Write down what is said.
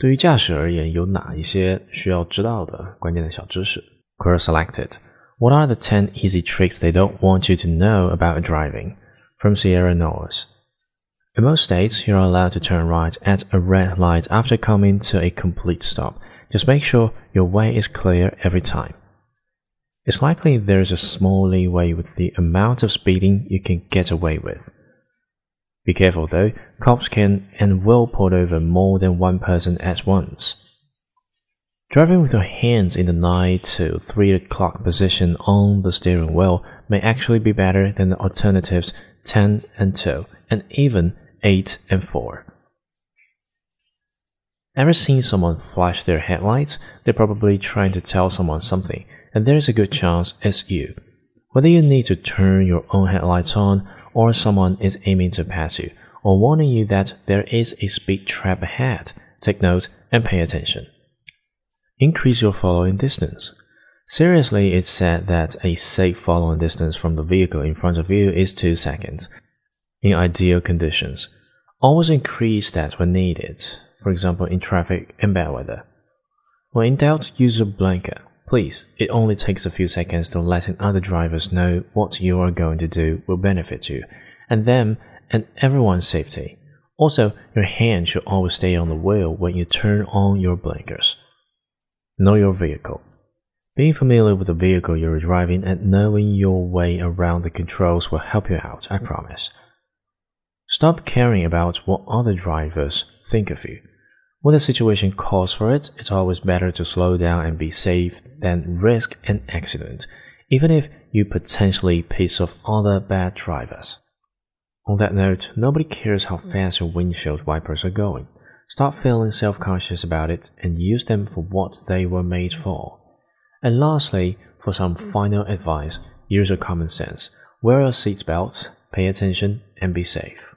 对于驾驶而言，有哪一些需要知道的关键的小知识？Query selected. What are the 10 easy tricks they don't want you to know about driving? From Sierra Knowles. In most states, you're allowed to turn right at a red light after coming to a complete stop. Just make sure your way is clear every time. It's likely there's a small leeway with the amount of speeding you can get away with. Be careful though, cops can and will pull over more than one person at once. Driving with your hands in the 9 to 3 o'clock position on the steering wheel may actually be better than the alternatives 10 and 2, and even 8 and 4. Ever seen someone flash their headlights? They're probably trying to tell someone something, and there's a good chance it's you. Whether you need to turn your own headlights on, or someone is aiming to pass you, or warning you that there is a speed trap ahead, take note and pay attention. Increase your following distance. Seriously, it's said that a safe following distance from the vehicle in front of you is 2 seconds. In ideal conditions, always increase that when needed, for example in traffic and bad weather. When in doubt, use a blinker. Please, it only takes a few seconds to letting other drivers know what you are going to do will benefit you, and them and everyone's safety. Also, your hand should always stay on the wheel when you turn on your blinkers. Know your vehicle. Being familiar with the vehicle you're driving and knowing your way around the controls will help you out, I promise. Stop caring about what other drivers think of you. When the situation calls for it, it's always better to slow down and be safe than risk an accident, even if you potentially piss off other bad drivers. On that note, nobody cares how fast your windshield wipers are going. Stop feeling self conscious about it and use them for what they were made for. And lastly, for some final advice, use your common sense. Wear a seatbelt, pay attention, and be safe.